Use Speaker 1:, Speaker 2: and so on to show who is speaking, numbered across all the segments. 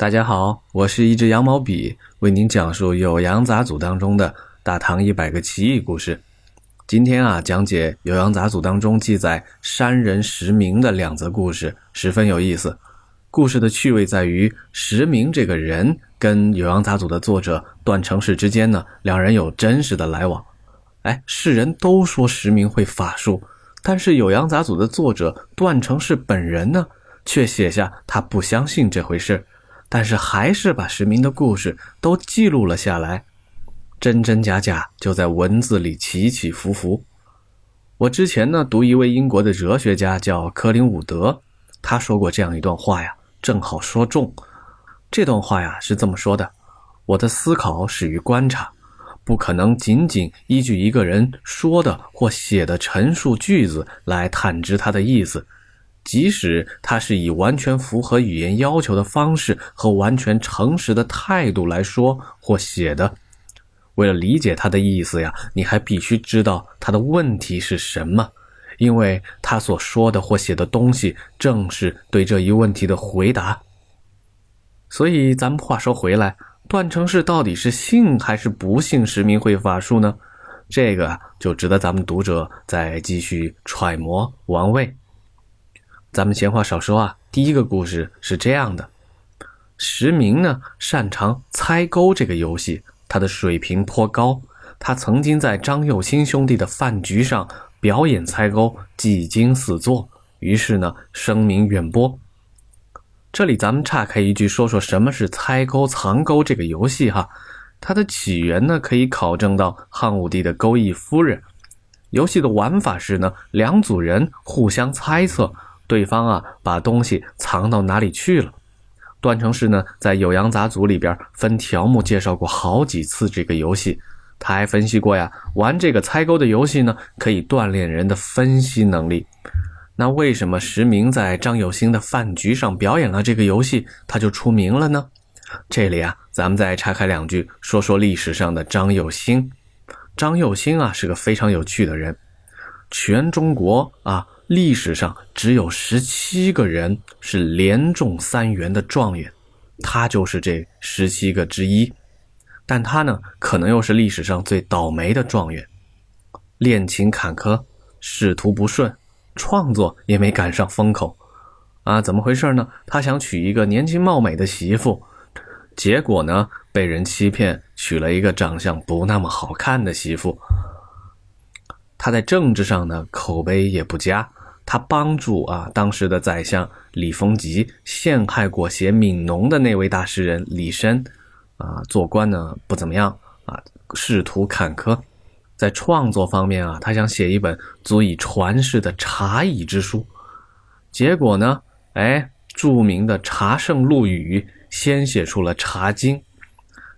Speaker 1: 大家好，我是一支羊毛笔，为您讲述《酉阳杂俎》当中的大唐一百个奇异故事。今天啊，讲解《酉阳杂俎》当中记载山人石明的两则故事，十分有意思。故事的趣味在于，石明这个人跟《酉阳杂俎》的作者段成式之间呢，两人有真实的来往。哎，世人都说石明会法术，但是《酉阳杂俎》的作者段成式本人呢，却写下他不相信这回事。但是还是把石明的故事都记录了下来，真真假假就在文字里起起伏伏。我之前呢读一位英国的哲学家叫科林伍德，他说过这样一段话呀，正好说中。这段话呀是这么说的：我的思考始于观察，不可能仅仅依据一个人说的或写的陈述句子来探知他的意思。即使他是以完全符合语言要求的方式和完全诚实的态度来说或写的，为了理解他的意思呀，你还必须知道他的问题是什么，因为他所说的或写的东西正是对这一问题的回答。所以，咱们话说回来，段成式到底是信还是不信石明会法术呢？这个就值得咱们读者再继续揣摩玩味。咱们闲话少说啊，第一个故事是这样的：石明呢擅长猜钩这个游戏，他的水平颇高。他曾经在张有兴兄弟的饭局上表演猜钩，技惊四座，于是呢声名远播。这里咱们岔开一句，说说什么是猜钩藏钩这个游戏哈。它的起源呢可以考证到汉武帝的钩弋夫人。游戏的玩法是呢，两组人互相猜测。对方啊，把东西藏到哪里去了？段成式呢，在《酉阳杂俎》里边分条目介绍过好几次这个游戏。他还分析过呀，玩这个猜钩的游戏呢，可以锻炼人的分析能力。那为什么石明在张有兴的饭局上表演了这个游戏，他就出名了呢？这里啊，咱们再拆开两句说说历史上的张有兴。张有兴啊，是个非常有趣的人，全中国啊。历史上只有十七个人是连中三元的状元，他就是这十七个之一。但他呢，可能又是历史上最倒霉的状元，恋情坎坷，仕途不顺，创作也没赶上风口。啊，怎么回事呢？他想娶一个年轻貌美的媳妇，结果呢，被人欺骗，娶了一个长相不那么好看的媳妇。他在政治上呢，口碑也不佳。他帮助啊，当时的宰相李逢吉陷害裹挟悯农的那位大诗人李绅，啊，做官呢不怎么样啊，仕途坎坷。在创作方面啊，他想写一本足以传世的茶艺之书，结果呢，哎，著名的茶圣陆羽先写出了《茶经》，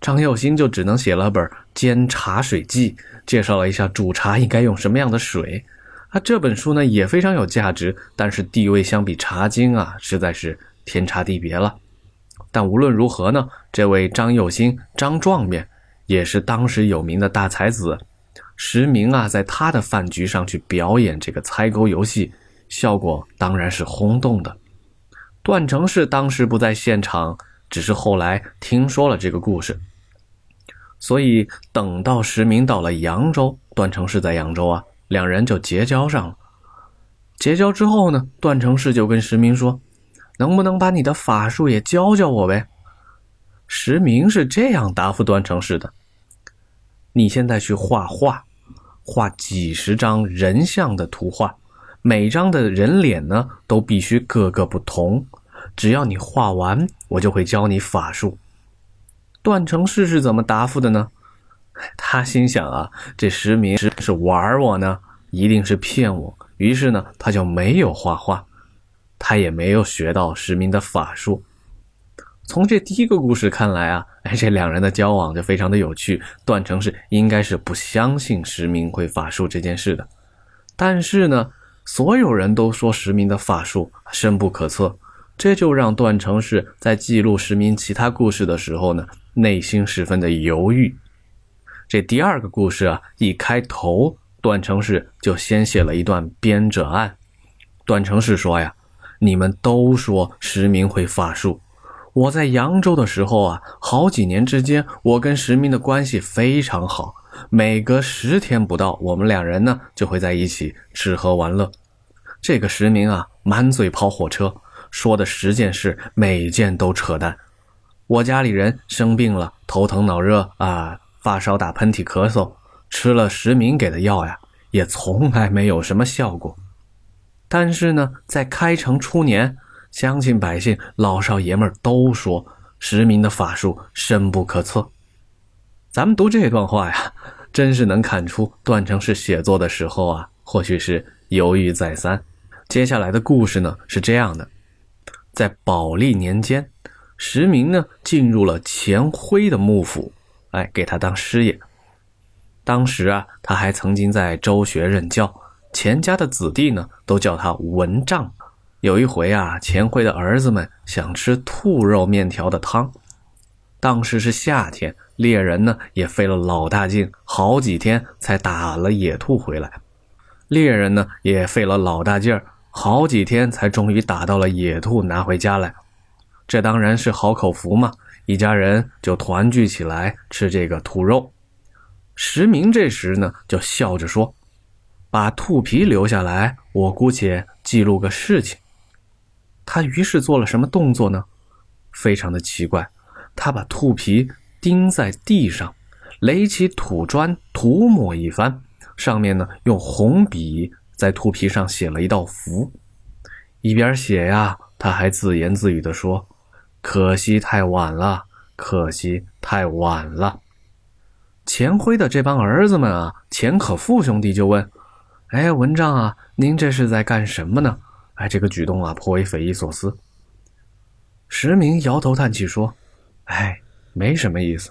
Speaker 1: 张有兴就只能写了本《煎茶水记》，介绍了一下煮茶应该用什么样的水。啊，这本书呢也非常有价值，但是地位相比《茶经》啊，实在是天差地别了。但无论如何呢，这位张有兴张状元也是当时有名的大才子。石明啊，在他的饭局上去表演这个猜钩游戏，效果当然是轰动的。段成式当时不在现场，只是后来听说了这个故事。所以等到石明到了扬州，段成式在扬州啊。两人就结交上了。结交之后呢，段成式就跟石明说：“能不能把你的法术也教教我呗？”石明是这样答复段成式的：“你现在去画画，画几十张人像的图画，每张的人脸呢都必须各个不同。只要你画完，我就会教你法术。”段成式是怎么答复的呢？他心想啊，这石明是玩我呢，一定是骗我。于是呢，他就没有画画，他也没有学到石明的法术。从这第一个故事看来啊，哎，这两人的交往就非常的有趣。段成是应该是不相信石明会法术这件事的，但是呢，所有人都说石明的法术深不可测，这就让段成是在记录石明其他故事的时候呢，内心十分的犹豫。这第二个故事啊，一开头，段成式就先写了一段编者案。段成式说呀：“你们都说石明会法术，我在扬州的时候啊，好几年之间，我跟石明的关系非常好，每隔十天不到，我们两人呢就会在一起吃喝玩乐。这个石明啊，满嘴跑火车，说的十件事，每件都扯淡。我家里人生病了，头疼脑热啊，发烧、打喷嚏、咳嗽，吃了石明给的药呀，也从来没有什么效果。但是呢，在开城初年，乡亲百姓、老少爷们都说石明的法术深不可测。咱们读这段话呀，真是能看出段成式写作的时候啊，或许是犹豫再三。接下来的故事呢是这样的：在宝历年间，石明呢进入了钱辉的幕府，哎，给他当师爷。当时啊，他还曾经在周学任教。钱家的子弟呢，都叫他文丈。有一回啊，钱辉的儿子们想吃兔肉面条的汤。当时是夏天，猎人呢也费了老大劲，好几天才打了野兔回来。猎人呢也费了老大劲儿。好几天才终于打到了野兔，拿回家来。这当然是好口福嘛！一家人就团聚起来吃这个兔肉。石明这时呢，就笑着说：“把兔皮留下来，我姑且记录个事情。”他于是做了什么动作呢？非常的奇怪，他把兔皮钉在地上，垒起土砖涂抹一番，上面呢用红笔。在兔皮上写了一道符，一边写呀，他还自言自语地说：“可惜太晚了，可惜太晚了。”钱辉的这帮儿子们啊，钱可富兄弟就问：“哎，文章啊，您这是在干什么呢？”哎，这个举动啊，颇为匪夷所思。石明摇头叹气说：“哎，没什么意思，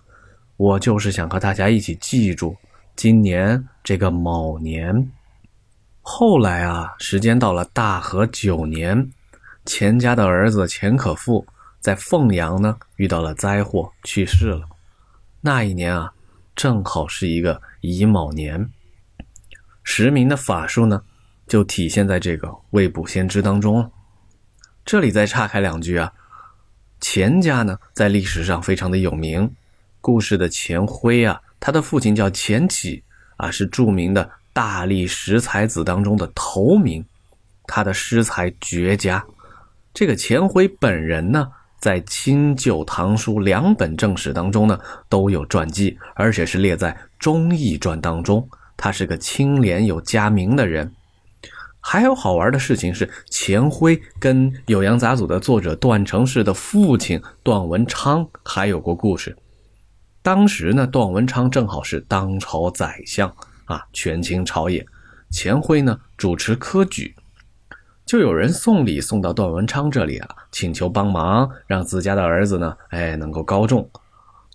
Speaker 1: 我就是想和大家一起记住今年这个卯年。”后来啊，时间到了大和九年，钱家的儿子钱可富在凤阳呢遇到了灾祸，去世了。那一年啊，正好是一个乙卯年。石明的法术呢，就体现在这个未卜先知当中了。这里再岔开两句啊，钱家呢在历史上非常的有名。故事的钱辉啊，他的父亲叫钱启啊，是著名的。大力十才子当中的头名，他的诗才绝佳。这个钱辉本人呢，在清旧唐书两本正史当中呢都有传记，而且是列在《忠义传》当中。他是个清廉有家名的人。还有好玩的事情是，钱辉跟《酉阳杂俎》的作者段成式的父亲段文昌还有过故事。当时呢，段文昌正好是当朝宰相。啊，权倾朝野，钱辉呢主持科举，就有人送礼送到段文昌这里啊，请求帮忙，让自家的儿子呢，哎，能够高中。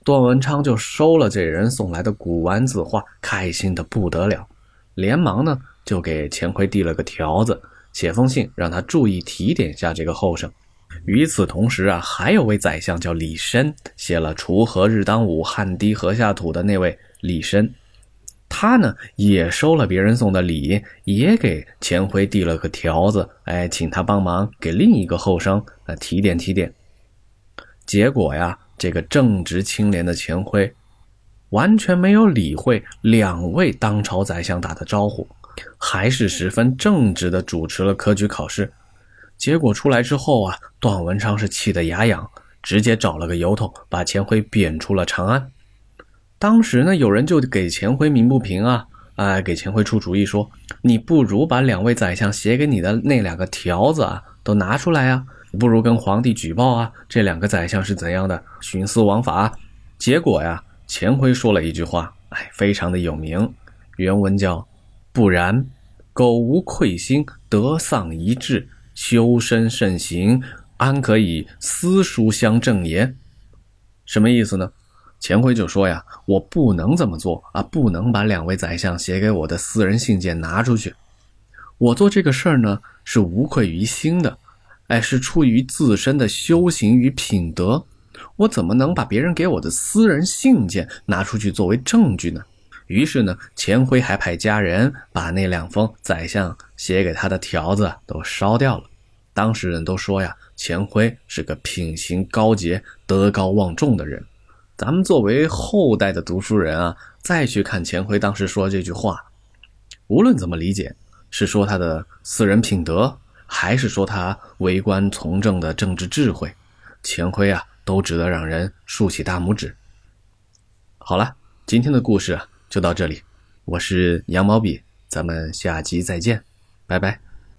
Speaker 1: 段文昌就收了这人送来的古玩字画，开心的不得了，连忙呢就给钱辉递了个条子，写封信让他注意提点下这个后生。与此同时啊，还有位宰相叫李绅，写了“锄禾日当午，汗滴禾下土”的那位李绅。他呢也收了别人送的礼，也给钱辉递了个条子，哎，请他帮忙给另一个后生啊提点提点。结果呀，这个正直清廉的钱辉完全没有理会两位当朝宰相打的招呼，还是十分正直的主持了科举考试。结果出来之后啊，段文昌是气得牙痒，直接找了个由头把钱辉贬出了长安。当时呢，有人就给钱辉鸣不平啊，哎，给钱辉出主意说：“你不如把两位宰相写给你的那两个条子啊，都拿出来啊，不如跟皇帝举报啊，这两个宰相是怎样的徇私枉法。”结果呀，钱辉说了一句话，哎，非常的有名，原文叫：“不然，苟无愧心，得丧一致，修身慎行，安可以私书相赠也？”什么意思呢？钱辉就说呀：“我不能这么做啊，不能把两位宰相写给我的私人信件拿出去。我做这个事儿呢，是无愧于心的，哎，是出于自身的修行与品德。我怎么能把别人给我的私人信件拿出去作为证据呢？”于是呢，钱辉还派家人把那两封宰相写给他的条子都烧掉了。当事人都说呀，钱辉是个品行高洁、德高望重的人。咱们作为后代的读书人啊，再去看钱辉当时说这句话，无论怎么理解，是说他的私人品德，还是说他为官从政的政治智慧，钱辉啊，都值得让人竖起大拇指。好了，今天的故事就到这里，我是羊毛笔，咱们下集再见，拜拜。